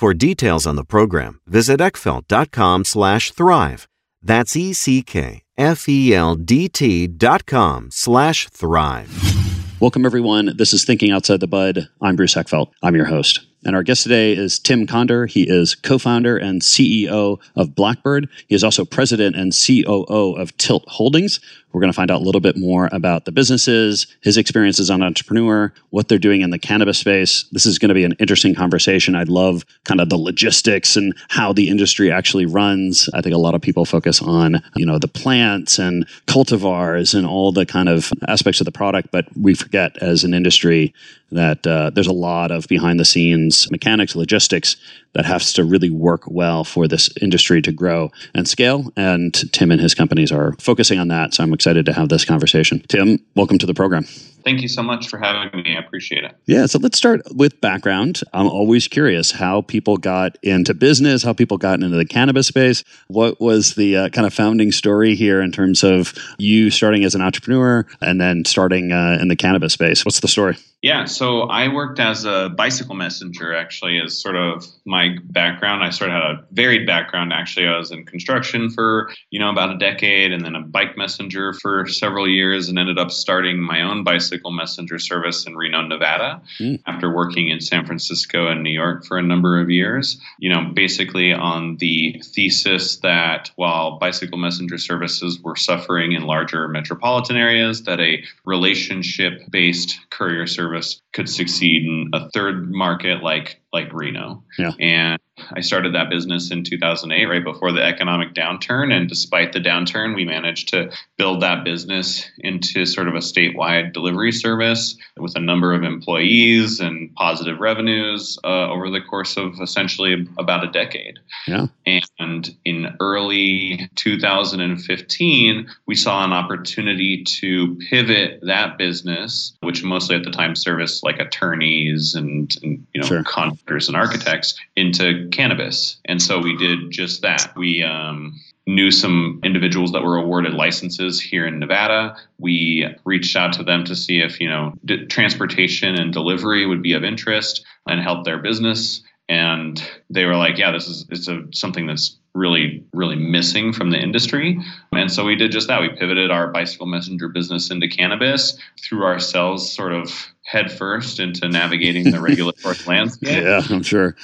For details on the program, visit eckfeldt.com slash thrive. That's E-C-K-F-E-L-D-T dot com slash thrive. Welcome, everyone. This is Thinking Outside the Bud. I'm Bruce Eckfeldt. I'm your host. And our guest today is Tim Conder. He is co founder and CEO of Blackbird. He is also president and COO of Tilt Holdings. We're going to find out a little bit more about the businesses, his experiences on entrepreneur, what they're doing in the cannabis space. This is going to be an interesting conversation. I love kind of the logistics and how the industry actually runs. I think a lot of people focus on, you know, the plants and cultivars and all the kind of aspects of the product, but we forget as an industry that uh, there's a lot of behind the scenes mechanics, logistics that has to really work well for this industry to grow and scale. And Tim and his companies are focusing on that. So I'm excited to have this conversation. Tim, welcome to the program. Thank you so much for having me. I appreciate it. Yeah, so let's start with background. I'm always curious how people got into business, how people got into the cannabis space. What was the uh, kind of founding story here in terms of you starting as an entrepreneur and then starting uh, in the cannabis space? What's the story? Yeah, so I worked as a bicycle messenger actually as sort of my background. I sort of had a varied background actually. I was in construction for, you know, about a decade and then a bike messenger for several years and ended up starting my own bicycle messenger service in Reno, Nevada mm. after working in San Francisco and New York for a number of years. You know, basically on the thesis that while bicycle messenger services were suffering in larger metropolitan areas that a relationship-based courier service service could succeed in a third market like like Reno. Yeah. And I started that business in 2008, right before the economic downturn. And despite the downturn, we managed to build that business into sort of a statewide delivery service with a number of employees and positive revenues uh, over the course of essentially about a decade. Yeah. And in early 2015, we saw an opportunity to pivot that business, which mostly at the time serviced like attorneys and, and you know sure. contractors and architects, into cannabis. And so we did just that. We um, knew some individuals that were awarded licenses here in Nevada. We reached out to them to see if, you know, d- transportation and delivery would be of interest and help their business. and they were like, "Yeah, this is it's a something that's really really missing from the industry." And so we did just that. We pivoted our bicycle messenger business into cannabis through ourselves, sort of headfirst into navigating the regulatory landscape. Yeah, I'm sure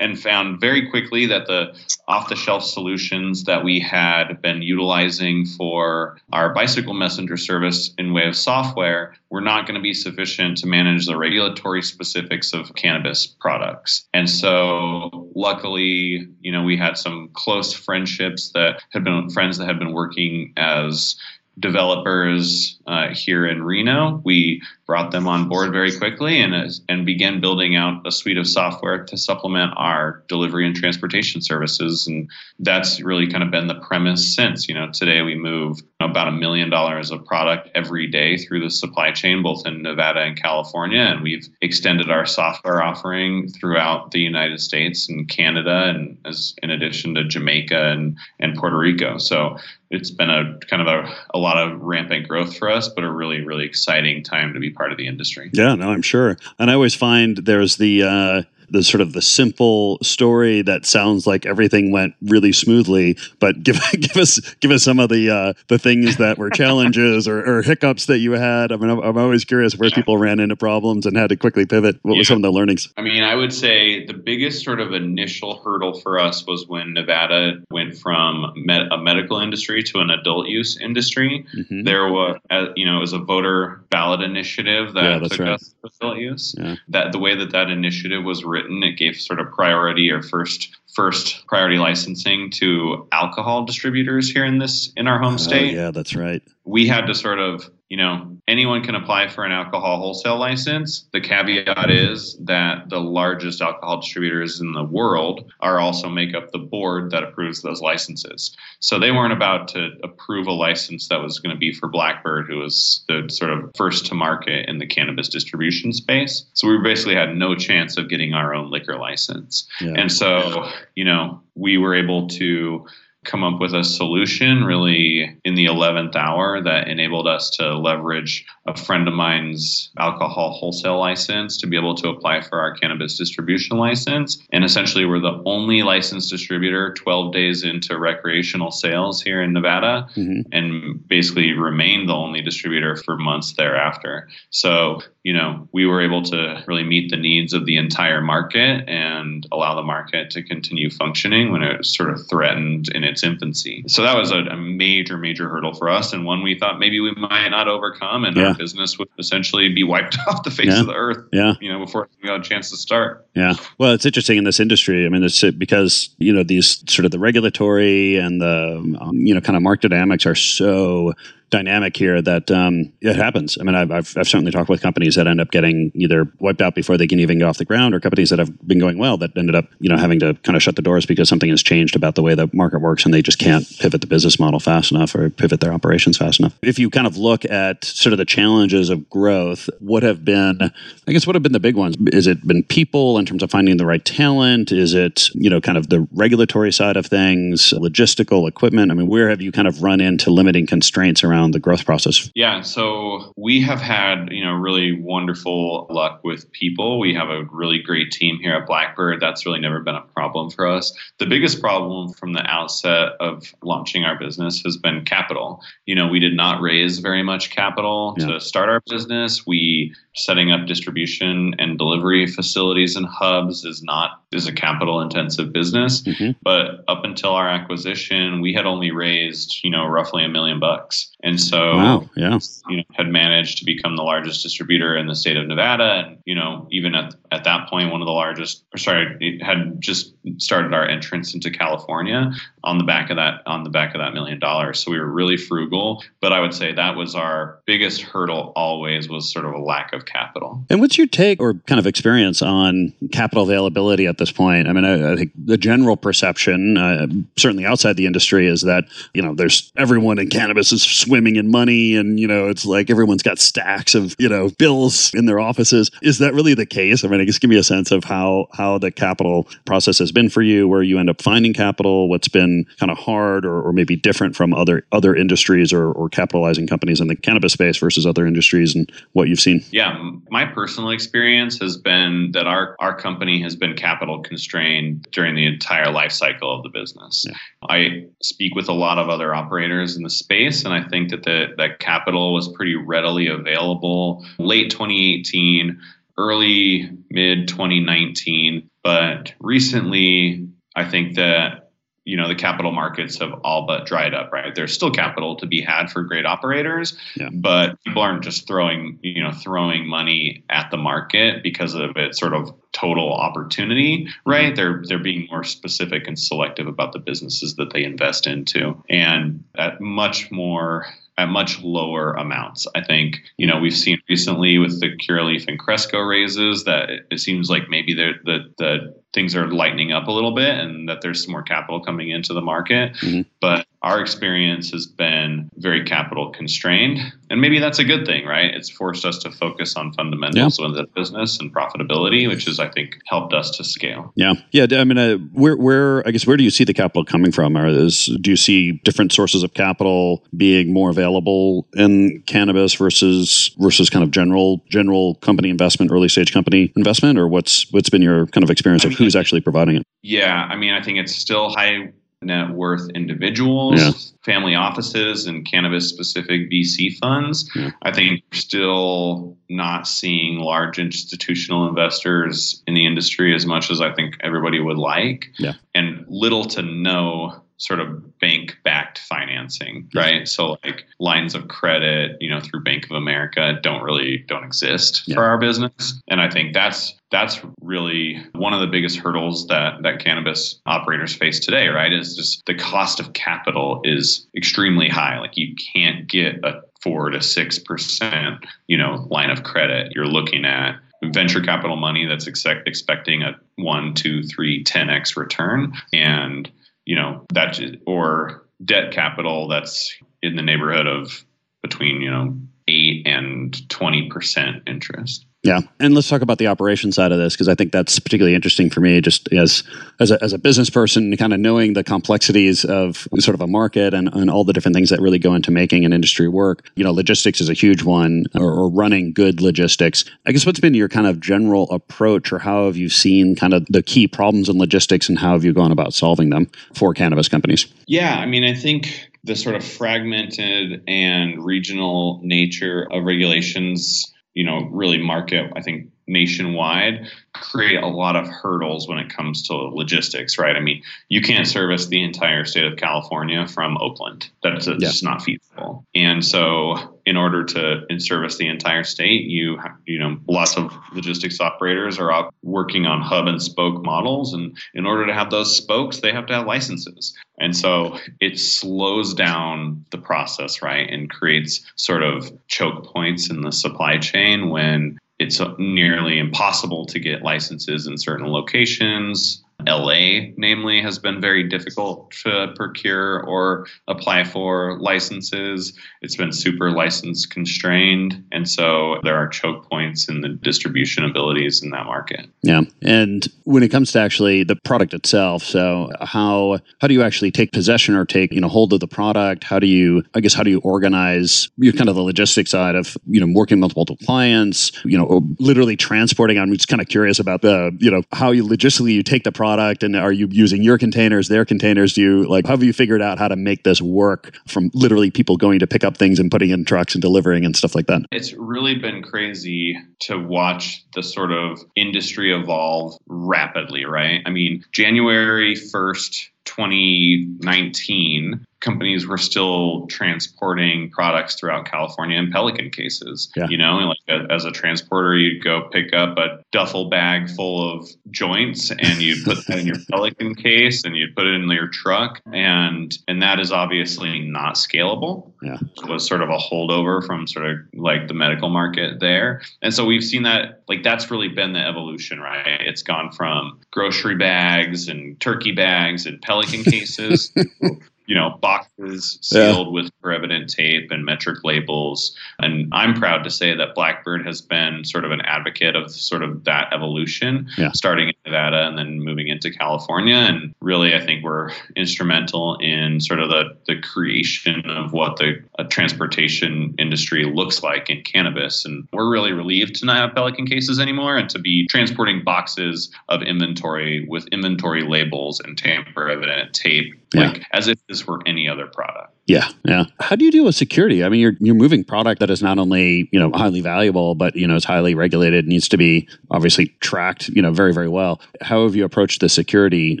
and found very quickly that the off the shelf solutions that we had been utilizing for our bicycle messenger service in way of software were not going to be sufficient to manage the regulatory specifics of cannabis products. And so luckily, you know, we had some close friendships that had been friends that had been working as developers uh, here in Reno. We brought them on board very quickly and and began building out a suite of software to supplement our delivery and transportation services. And that's really kind of been the premise since. You know, today we move about a million dollars of product every day through the supply chain, both in Nevada and California, and we've extended our software offering throughout the United States and Canada, and as in addition to Jamaica and and Puerto Rico. So it's been a kind of a, a lot of rampant growth for us, but a really, really exciting time to be part of the industry. Yeah, no, I'm sure. And I always find there's the uh, the sort of the simple story that sounds like everything went really smoothly, but give give us give us some of the uh, the things that were challenges or, or, hiccups that you had. I mean, I'm, I'm always curious where yeah. people ran into problems and had to quickly pivot. What yeah. were some of the learnings? I mean, I would say the biggest sort of initial hurdle for us was when Nevada went from med- a medical industry to an adult use industry. Mm-hmm. There was, uh, you know, it was a voter ballot initiative that yeah, took right. us to adult use. That the way that that initiative was written written, it gave sort of priority or first first priority licensing to alcohol distributors here in this in our home oh, state. yeah, that's right. We had to sort of, you know, anyone can apply for an alcohol wholesale license. The caveat is that the largest alcohol distributors in the world are also make up the board that approves those licenses. So they weren't about to approve a license that was going to be for Blackbird, who was the sort of first to market in the cannabis distribution space. So we basically had no chance of getting our own liquor license. Yeah. And so, you know, we were able to come up with a solution really in the 11th hour that enabled us to leverage a friend of mine's alcohol wholesale license to be able to apply for our cannabis distribution license. And essentially, we're the only licensed distributor 12 days into recreational sales here in Nevada mm-hmm. and basically remain the only distributor for months thereafter. So, you know, we were able to really meet the needs of the entire market and allow the market to continue functioning when it was sort of threatened in its infancy. So that was a, a major, major hurdle for us and one we thought maybe we might not overcome and yeah. our business would essentially be wiped off the face yeah. of the earth. Yeah. You know, before we got a chance to start. Yeah. Well, it's interesting in this industry. I mean, it's because, you know, these sort of the regulatory and the, um, you know, kind of market dynamics are so dynamic here that um, it happens. I mean, I've, I've, I've, certainly talked with companies that end up getting either wiped out before they can even get off the ground, or companies that have been going well that ended up, you know, having to kind of shut the doors because something has changed about the way the market works, and they just can't pivot the business model fast enough or pivot their operations fast enough. If you kind of look at sort of the challenges of growth, what have been, I guess, what have been the big ones? Is it been people in terms of finding the right talent? Is it, you know, kind of the regulatory side of things, logistical equipment? I mean, where have you kind of run into limiting constraints around the growth process? Yeah, so we have had, you know, really wonderful luck with people. We have a really great team here at Blackbird. That's really never been a problem for us. The biggest problem from the outset of launching our business has been capital. You know, we did not raise very much capital yeah. to start our business. We setting up distribution and delivery facilities and hubs is not is a capital intensive business. Mm-hmm. But up until our acquisition, we had only raised, you know, roughly a million bucks. And so, wow, yeah. you know, had managed to become the largest distributor in the state of Nevada. And, you know, even at, at that point, one of the largest, or sorry, had just started our entrance into California on the back of that, on the back of that million dollars. So we were really frugal, but I would say that was our biggest hurdle always was sort of a lack of capital. And what's your take or kind of experience on capital availability at this point? I mean, I, I think the general perception, uh, certainly outside the industry is that, you know, there's everyone in cannabis is swimming in money and, you know, it's like everyone's got stacks of, you know, bills in their offices. Is that really the case? I mean, I guess give me a sense of how, how the capital process has been for you, where you end up finding capital, what's been kind of hard or, or maybe different from other, other industries or, or capitalizing companies in the cannabis space versus other industries and what you've seen. Yeah. My personal experience has been that our, our company has been capital constrained during the entire life cycle of the business. Yeah. I speak with a lot of other operators in the space, and I think that the, that capital was pretty readily available late 2018, early mid 2019. But recently, I think that you know the capital markets have all but dried up right there's still capital to be had for great operators yeah. but people aren't just throwing you know throwing money at the market because of its sort of total opportunity right mm-hmm. they're they're being more specific and selective about the businesses that they invest into and at much more at much lower amounts. I think, you know, we've seen recently with the Curaleaf and Cresco raises that it seems like maybe they're the, the things are lightening up a little bit and that there's some more capital coming into the market. Mm-hmm. But our experience has been very capital constrained. And maybe that's a good thing, right? It's forced us to focus on fundamentals yeah. of the business and profitability, which has, I think, helped us to scale. Yeah. Yeah. I mean, uh, where, where, I guess, where do you see the capital coming from? Or is, do you see different sources of capital being more available in cannabis versus, versus kind of general, general company investment, early stage company investment? Or what's, what's been your kind of experience I of mean, who's actually providing it? Yeah. I mean, I think it's still high net worth individuals, yeah. family offices, and cannabis specific VC funds. Yeah. I think we're still not seeing large institutional investors in the industry as much as I think everybody would like. Yeah. And little to no sort of bank backed financing, right? So like lines of credit, you know, through Bank of America don't really don't exist yeah. for our business. And I think that's that's really one of the biggest hurdles that that cannabis operators face today, right? Is just the cost of capital is extremely high. Like you can't get a four to six percent, you know, line of credit. You're looking at venture capital money that's expect, expecting a one, two, three, 10x return. And you know that or debt capital that's in the neighborhood of between you know eight and twenty percent interest. Yeah, and let's talk about the operation side of this because I think that's particularly interesting for me, just as as a, as a business person, kind of knowing the complexities of sort of a market and, and all the different things that really go into making an industry work. You know, logistics is a huge one, or, or running good logistics. I guess what's been your kind of general approach, or how have you seen kind of the key problems in logistics, and how have you gone about solving them for cannabis companies? Yeah, I mean, I think the sort of fragmented and regional nature of regulations you know, really market, I think, nationwide create a lot of hurdles when it comes to logistics, right? I mean, you can't service the entire state of California from Oakland. That's yeah. just not feasible. And so, in order to in service the entire state, you you know, lots of logistics operators are working on hub and spoke models, and in order to have those spokes, they have to have licenses. And so it slows down the process, right? And creates sort of choke points in the supply chain when it's nearly impossible to get licenses in certain locations. LA, namely, has been very difficult to procure or apply for licenses. It's been super license constrained. And so there are choke points in the distribution abilities in that market. Yeah. And when it comes to actually the product itself, so how how do you actually take possession or take, you know, hold of the product? How do you I guess how do you organize you kind of the logistics side of, you know, working with multiple clients, you know, literally transporting? I'm just kind of curious about the, you know, how you logistically you take the product product and are you using your containers their containers? Do you like how have you figured out how to make this work from literally people going to pick up things and putting in trucks and delivering and stuff like that? It's really been crazy to watch the sort of industry evolve rapidly right? I mean january 1st 2019 companies were still transporting products throughout California in Pelican cases. Yeah. You know, like a, as a transporter, you'd go pick up a duffel bag full of joints and you'd put that in your Pelican case and you'd put it in your truck. And and that is obviously not scalable. Yeah. It was sort of a holdover from sort of like the medical market there. And so we've seen that like that's really been the evolution, right? It's gone from grocery bags and turkey bags and Pelican cases you know, boxes sealed yeah. with evident tape and Metrc labels. And I'm proud to say that Blackbird has been sort of an advocate of sort of that evolution, yeah. starting in Nevada and then moving into California. And really, I think we're instrumental in sort of the, the creation of what the uh, transportation industry looks like in cannabis. And we're really relieved to not have Pelican cases anymore and to be transporting boxes of inventory with inventory labels and tamper evident tape, yeah. like as if this were any other product. Yeah, yeah. How do you deal with security? I mean, you're you're moving product that is not only you know highly valuable, but you know is highly regulated, needs to be obviously tracked, you know, very very well. How have you approached the security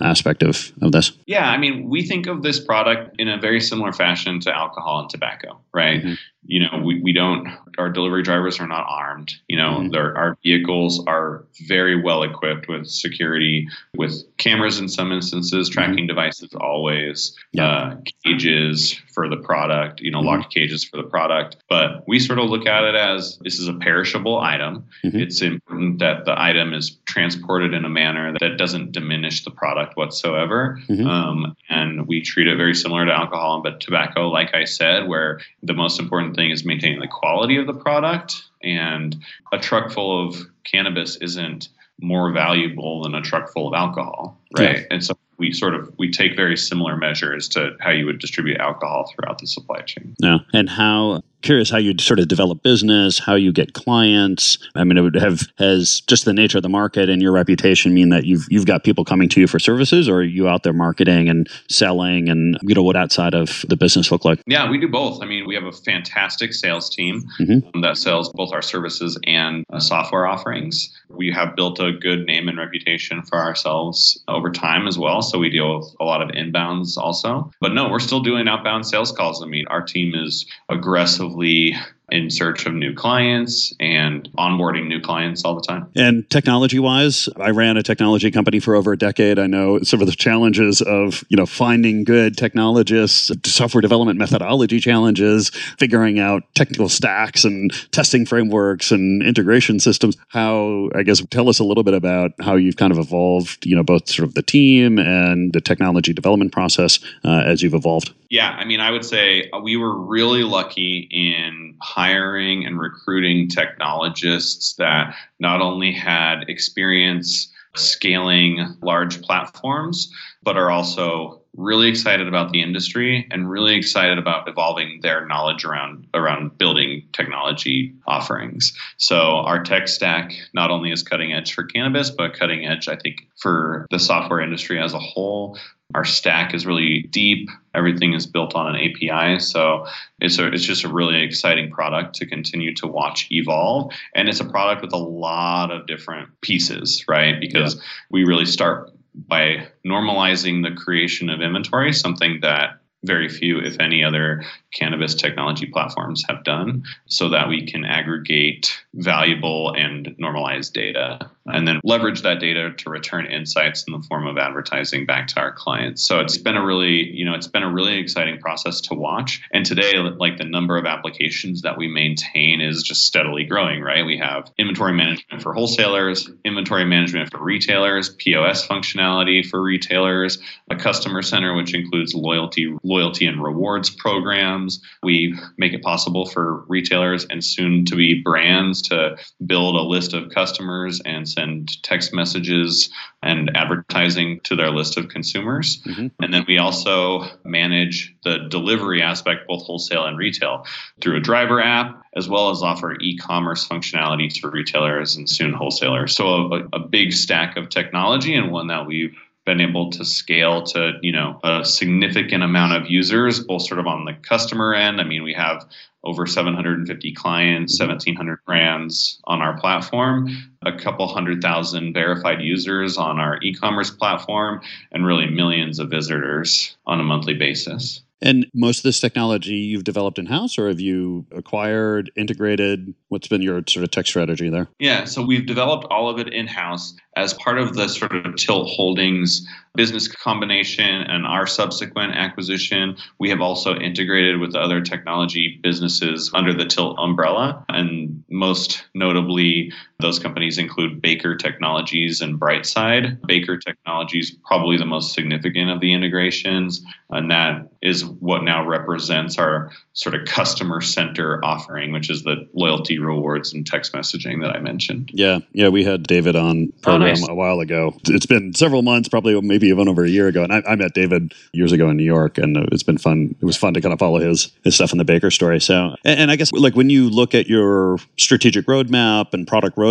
aspect of of this? Yeah, I mean, we think of this product in a very similar fashion to alcohol and tobacco, right? Mm-hmm you know, we, we don't, our delivery drivers are not armed. You know, mm-hmm. our vehicles are very well equipped with security, with cameras in some instances, mm-hmm. tracking mm-hmm. devices always, yeah. uh, cages for the product, you know, mm-hmm. locked cages for the product. But we sort of look at it as this is a perishable item. Mm-hmm. It's important that the item is transported in a manner that doesn't diminish the product whatsoever. Mm-hmm. Um, and we treat it very similar to alcohol but tobacco, like I said, where the most important thing is maintaining the quality of the product. And a truck full of cannabis isn't more valuable than a truck full of alcohol, right? Yeah. And so we sort of we take very similar measures to how you would distribute alcohol throughout the supply chain. Yeah, and how curious how you sort of develop business, how you get clients. I mean, it would have has just the nature of the market and your reputation mean that you've you've got people coming to you for services, or are you out there marketing and selling, and you know what outside of the business look like? Yeah, we do both. I mean, we have a fantastic sales team mm-hmm. that sells both our services and uh, software offerings. We have built a good name and reputation for ourselves over time as well. So we deal with a lot of inbounds also. But no, we're still doing outbound sales calls. I mean, our team is in search of new clients and onboarding new clients all the time. And technology wise, I ran a technology company for over a decade. I know some of the challenges of, you know, finding good technologists, software development methodology challenges, figuring out technical stacks and testing frameworks and integration systems. How, I guess, tell us a little bit about how you've kind of evolved, you know, both sort of the team and the technology development process uh, as you've evolved. Yeah, I mean, I would say uh, we were really lucky in hiring and recruiting technologists that not only had experience scaling large platforms, but are also really excited about the industry and really excited about evolving their knowledge around around building technology offerings. So our tech stack not only is cutting edge for cannabis, but cutting edge, I think, for the software industry as a whole. Our stack is really deep. Everything is built on an API, so it's a, it's just a really exciting product to continue to watch evolve. And it's a product with a lot of different pieces, right? Because yeah. we really start by normalizing the creation of inventory, something that very few, if any, other cannabis technology platforms have done, so that we can aggregate valuable and normalized data and then leverage that data to return insights in the form of advertising back to our clients. So it's been a really, you know, it's been a really exciting process to watch. And today, like the number of applications that we maintain is just steadily growing, right? We have inventory management for wholesalers, inventory management for retailers, POS functionality for retailers, a customer center, which includes loyalty, loyalty and rewards programs. We make it possible for retailers and soon to be brands to build a list of customers and send text messages and advertising to their list of consumers. Mm-hmm. And then we also manage the delivery aspect, both wholesale and retail, through a driver app, as well as offer e commerce functionality to retailers and soon wholesalers. So, a, a big stack of technology and one that we've been able to scale to you know a significant amount of users both sort of on the customer end i mean we have over 750 clients 1700 mm-hmm. brands on our platform a couple hundred thousand verified users on our e-commerce platform and really millions of visitors on a monthly basis and most of this technology you've developed in house, or have you acquired, integrated? What's been your sort of tech strategy there? Yeah, so we've developed all of it in house as part of the sort of Tilt Holdings business combination and our subsequent acquisition. We have also integrated with other technology businesses under the Tilt umbrella, and most notably Those companies include Baker Technologies and Briteside. Baker Technologies probably the most significant of the integrations, and that is what now represents our sort of customer center offering, which is the loyalty rewards and text messaging that I mentioned. Yeah, yeah, we had David on oh, program oh, nice. a while ago. It's been several months, probably maybe even over a year ago, and I, I, met David years ago in New York, and it's been fun. It was fun to kind of follow his his stuff in the Baker story. So, and, and I guess like when you look at your strategic roadmap and product roadmap,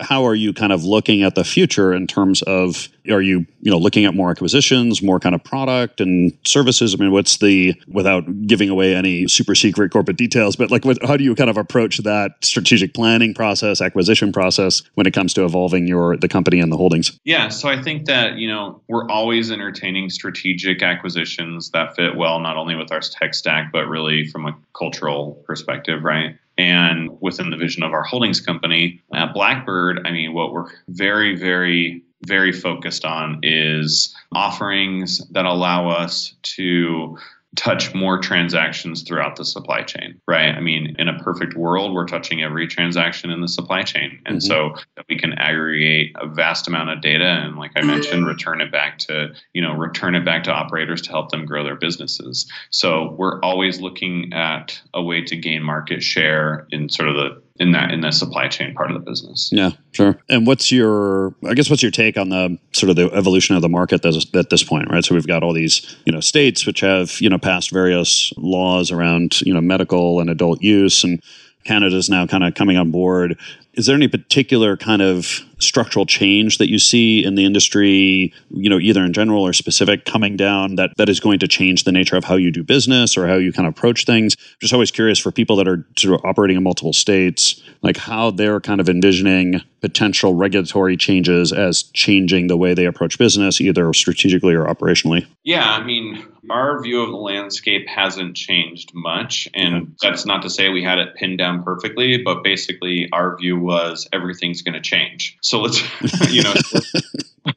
how are you kind of looking at the future in terms of are you you know looking at more acquisitions more kind of product and services? I mean what's the without giving away any super secret corporate details but like what, how do you kind of approach that strategic planning process acquisition process when it comes to evolving your the company and the holdings? Yeah so i think that you know we're always entertaining strategic acquisitions that fit well not only with our tech stack but really from a cultural perspective right and within the vision of our holdings company at Blackbird, I mean, what we're very, very, very focused on is offerings that allow us to touch more transactions throughout the supply chain, right? I mean, in a perfect world, we're touching every transaction in the supply chain. And mm-hmm. so that we can aggregate a vast amount of data and like I mentioned, return it back to, you know, return it back to operators to help them grow their businesses. So we're always looking at a way to gain market share in sort of the in that in the supply chain part of the business. Yeah, sure. And what's your I guess what's your take on the sort of the evolution of the market at this point, right? So we've got all these you know states which have you know passed various laws around you know medical and adult use, and Canada's now kind of coming on board. Is there any particular kind of structural change that you see in the industry, you know, either in general or specific coming down that that is going to change the nature of how you do business or how you kind of approach things? Just always curious for people that are sort of operating in multiple states, like how they're kind of envisioning potential regulatory changes as changing the way they approach business, either strategically or operationally. Yeah, I mean, our view of the landscape hasn't changed much. And that's not to say we had it pinned down perfectly, but basically our view was everything's going to change. So let's, you know,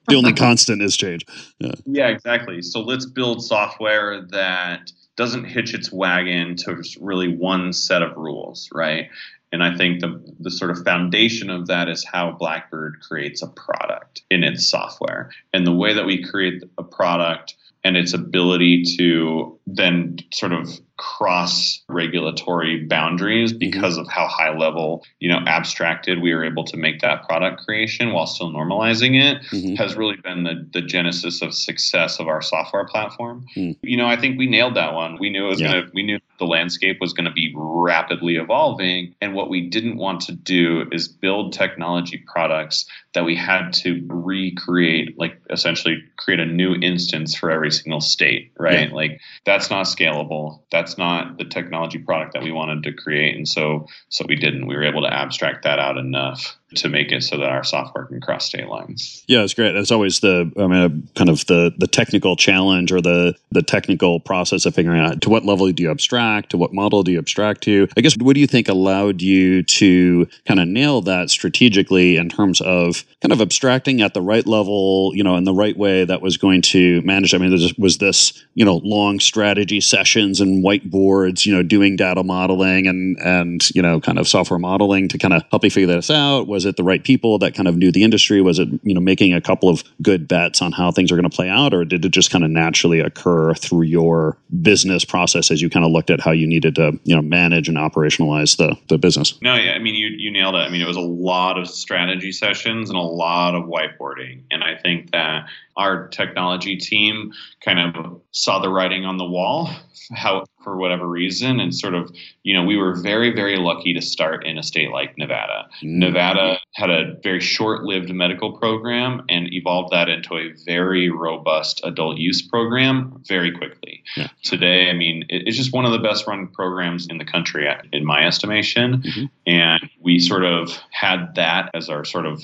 the only constant is change. Yeah. yeah, exactly. So let's build software that doesn't hitch its wagon to really one set of rules, right? And I think the, the sort of foundation of that is how Blackbird creates a product in its software. And the way that we create a product and its ability to then sort of cross regulatory boundaries mm-hmm. because of how high level, you know, abstracted we were able to make that product creation while still normalizing it mm-hmm. has really been the, the genesis of success of our software platform. Mm. You know, I think we nailed that one. We knew it was yeah. gonna we knew the landscape was going to be rapidly evolving. And what we didn't want to do is build technology products that we had to recreate, like essentially create a new instance for every single state, right? Yeah. Like that's not scalable. That's not the technology product that we wanted to create. And so, so we didn't. We were able to abstract that out enough to make it so that our software can cross state lines. Yeah, it's great. It's always the I mean, kind of the the technical challenge or the the technical process of figuring out to what level do you abstract, to what model do you abstract to. I guess what do you think allowed you to kind of nail that strategically in terms of kind of abstracting at the right level, you know, in the right way that was going to manage. I mean, there was this you know long strategy sessions and whiteboards, you know, doing data modeling and and you know kind of software modeling to kind of help you figure this out. Was was it the right people that kind of knew the industry? Was it you know making a couple of good bets on how things are going to play out, or did it just kind of naturally occur through your business process as you kind of looked at how you needed to you know manage and operationalize the the business? No, yeah, I mean you you nailed it. I mean it was a lot of strategy sessions and a lot of whiteboarding, and I think that our technology team kind of saw the writing on the wall how for whatever reason and sort of you know we were very very lucky to start in a state like nevada mm-hmm. nevada had a very short-lived medical program and evolved that into a very robust adult use program very quickly yeah. today i mean it's just one of the best run programs in the country in my estimation mm-hmm. and we sort of had that as our sort of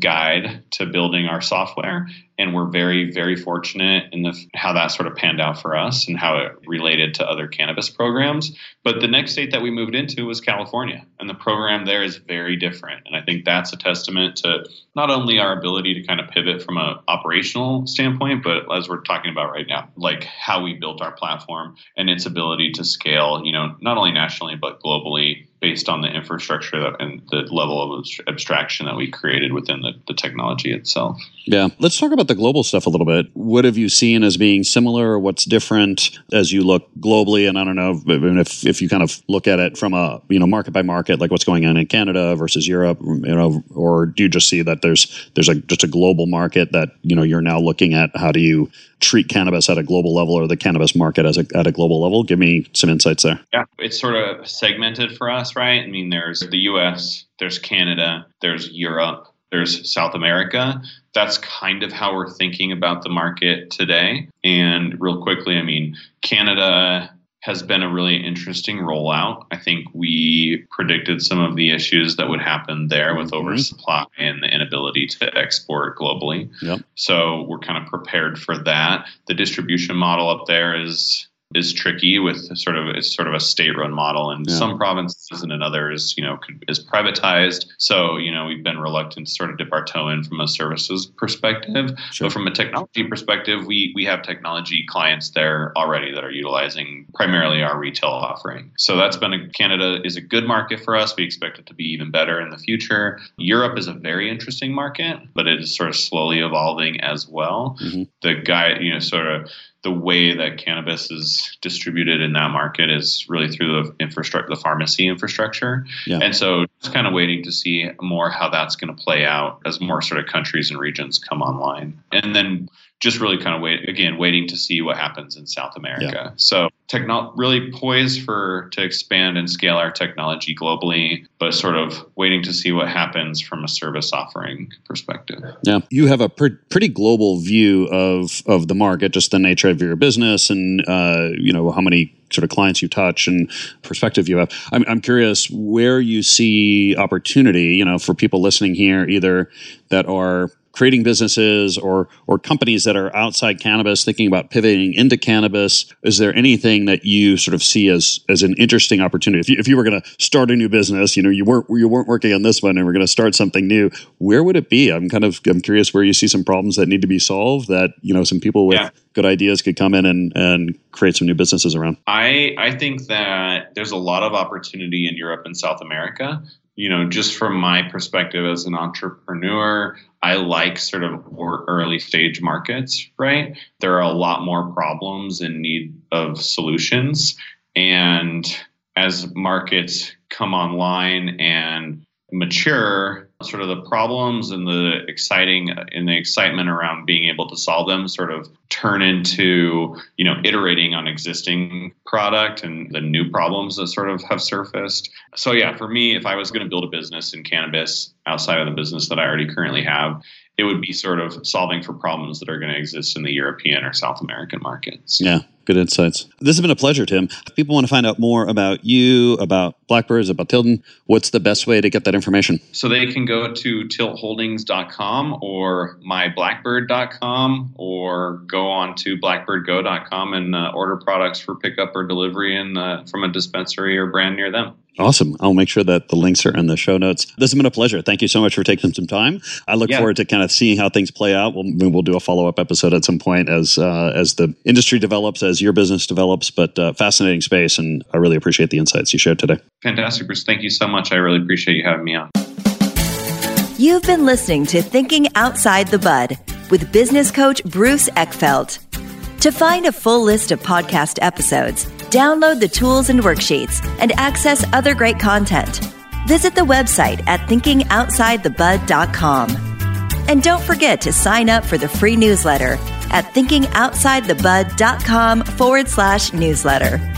guide to building our software and we're very very fortunate in the how that sort of panned out for us and how it related to other cannabis programs but the next state that we moved into was california and the program there is very different and i think that's a testament to not only our ability to kind of pivot from an operational standpoint but as we're talking about right now like how we built our platform and its ability to scale you know not only nationally but globally based on the infrastructure and the level of abstraction that we created within the, the technology itself. Yeah. Let's talk about the global stuff a little bit. What have you seen as being similar or what's different as you look globally? And I don't know if, if you kind of look at it from a, you know, market by market, like what's going on in Canada versus Europe, you know, or do you just see that there's, there's a, just a global market that, you know, you're now looking at how do you treat cannabis at a global level or the cannabis market as a, at a global level? Give me some insights there. Yeah. It's sort of segmented for us, right? I mean, there's the US, there's Canada, there's Europe, there's South America. That's kind of how we're thinking about the market today. And real quickly, I mean, Canada has been a really interesting rollout. I think we predicted some of the issues that would happen there with mm-hmm. oversupply and the inability to export globally. Yep. So we're kind of prepared for that. The distribution model up there is is tricky with sort of it's sort of a state-run model in yeah. some provinces and in others, you know, is privatized. So you know, we've been reluctant to sort of dip our toe in from a services perspective, sure. but from a technology perspective, we we have technology clients there already that are utilizing primarily our retail offering. So that's been a, Canada is a good market for us. We expect it to be even better in the future. Europe is a very interesting market, but it is sort of slowly evolving as well. Mm-hmm. The guy, you know, sort of the way that cannabis is distributed in that market is really through the infrastructure, the pharmacy infrastructure. Yeah. And so just kind of waiting to see more how that's going to play out as more sort of countries and regions come online. And then just really kind of wait again, waiting to see what happens in South America. Yeah. So techno- really poised for to expand and scale our technology globally, but sort of waiting to see what happens from a service offering perspective. Yeah, you have a pre- pretty global view of of the market, just the nature of your business, and uh, you know how many sort of clients you touch and perspective you have. I'm, I'm curious where you see opportunity, you know, for people listening here, either that are creating businesses or or companies that are outside cannabis thinking about pivoting into cannabis is there anything that you sort of see as as an interesting opportunity? If you, if you were going to start a new business you know you weren't you weren't working on this one and we're going to start something new where would it be? I'm kind of i'm curious where you see some problems that need to be solved that you know some people with yeah. good ideas could come in and and create some new businesses around. I i think that there's a lot of opportunity in europe and south america you know, just from my perspective as an entrepreneur, I like sort of early stage markets, right? There are a lot more problems in need of solutions. And as markets come online and mature, sort of the problems and the exciting and the excitement around being able to solve them sort of turn into you know iterating on existing product and the new problems that sort of have surfaced. So yeah for me if i was going to build a business in cannabis outside of the business that i already currently have it would be sort of solving for problems that are going to exist in the european or south american markets. Yeah Good insights. This has been a pleasure, Tim. If people want to find out more about you, about Blackbirds, about Tilden, what's the best way to get that information? So they can go to tiltholdings.com or myblackbird.com or go on to blackbirdgo.com and uh, order products for pickup or delivery in, uh, from a dispensary or brand near them. Awesome. I'll make sure that the links are in the show notes. This has been a pleasure. Thank you so much for taking some time. I look yeah. forward to kind of seeing how things play out. We'll, we'll do a follow up episode at some point as uh, as the industry develops, as your business develops. But uh, fascinating space, and I really appreciate the insights you shared today. Fantastic, Bruce. Thank you so much. I really appreciate you having me on. You've been listening to Thinking Outside the Bud with business coach Bruce Eckfeldt. To find a full list of podcast episodes Download the tools and worksheets and access other great content. Visit the website at thinkingoutsidethebud.com. And don't forget to sign up for the free newsletter at thinkingoutsidethebud.com forward slash newsletter.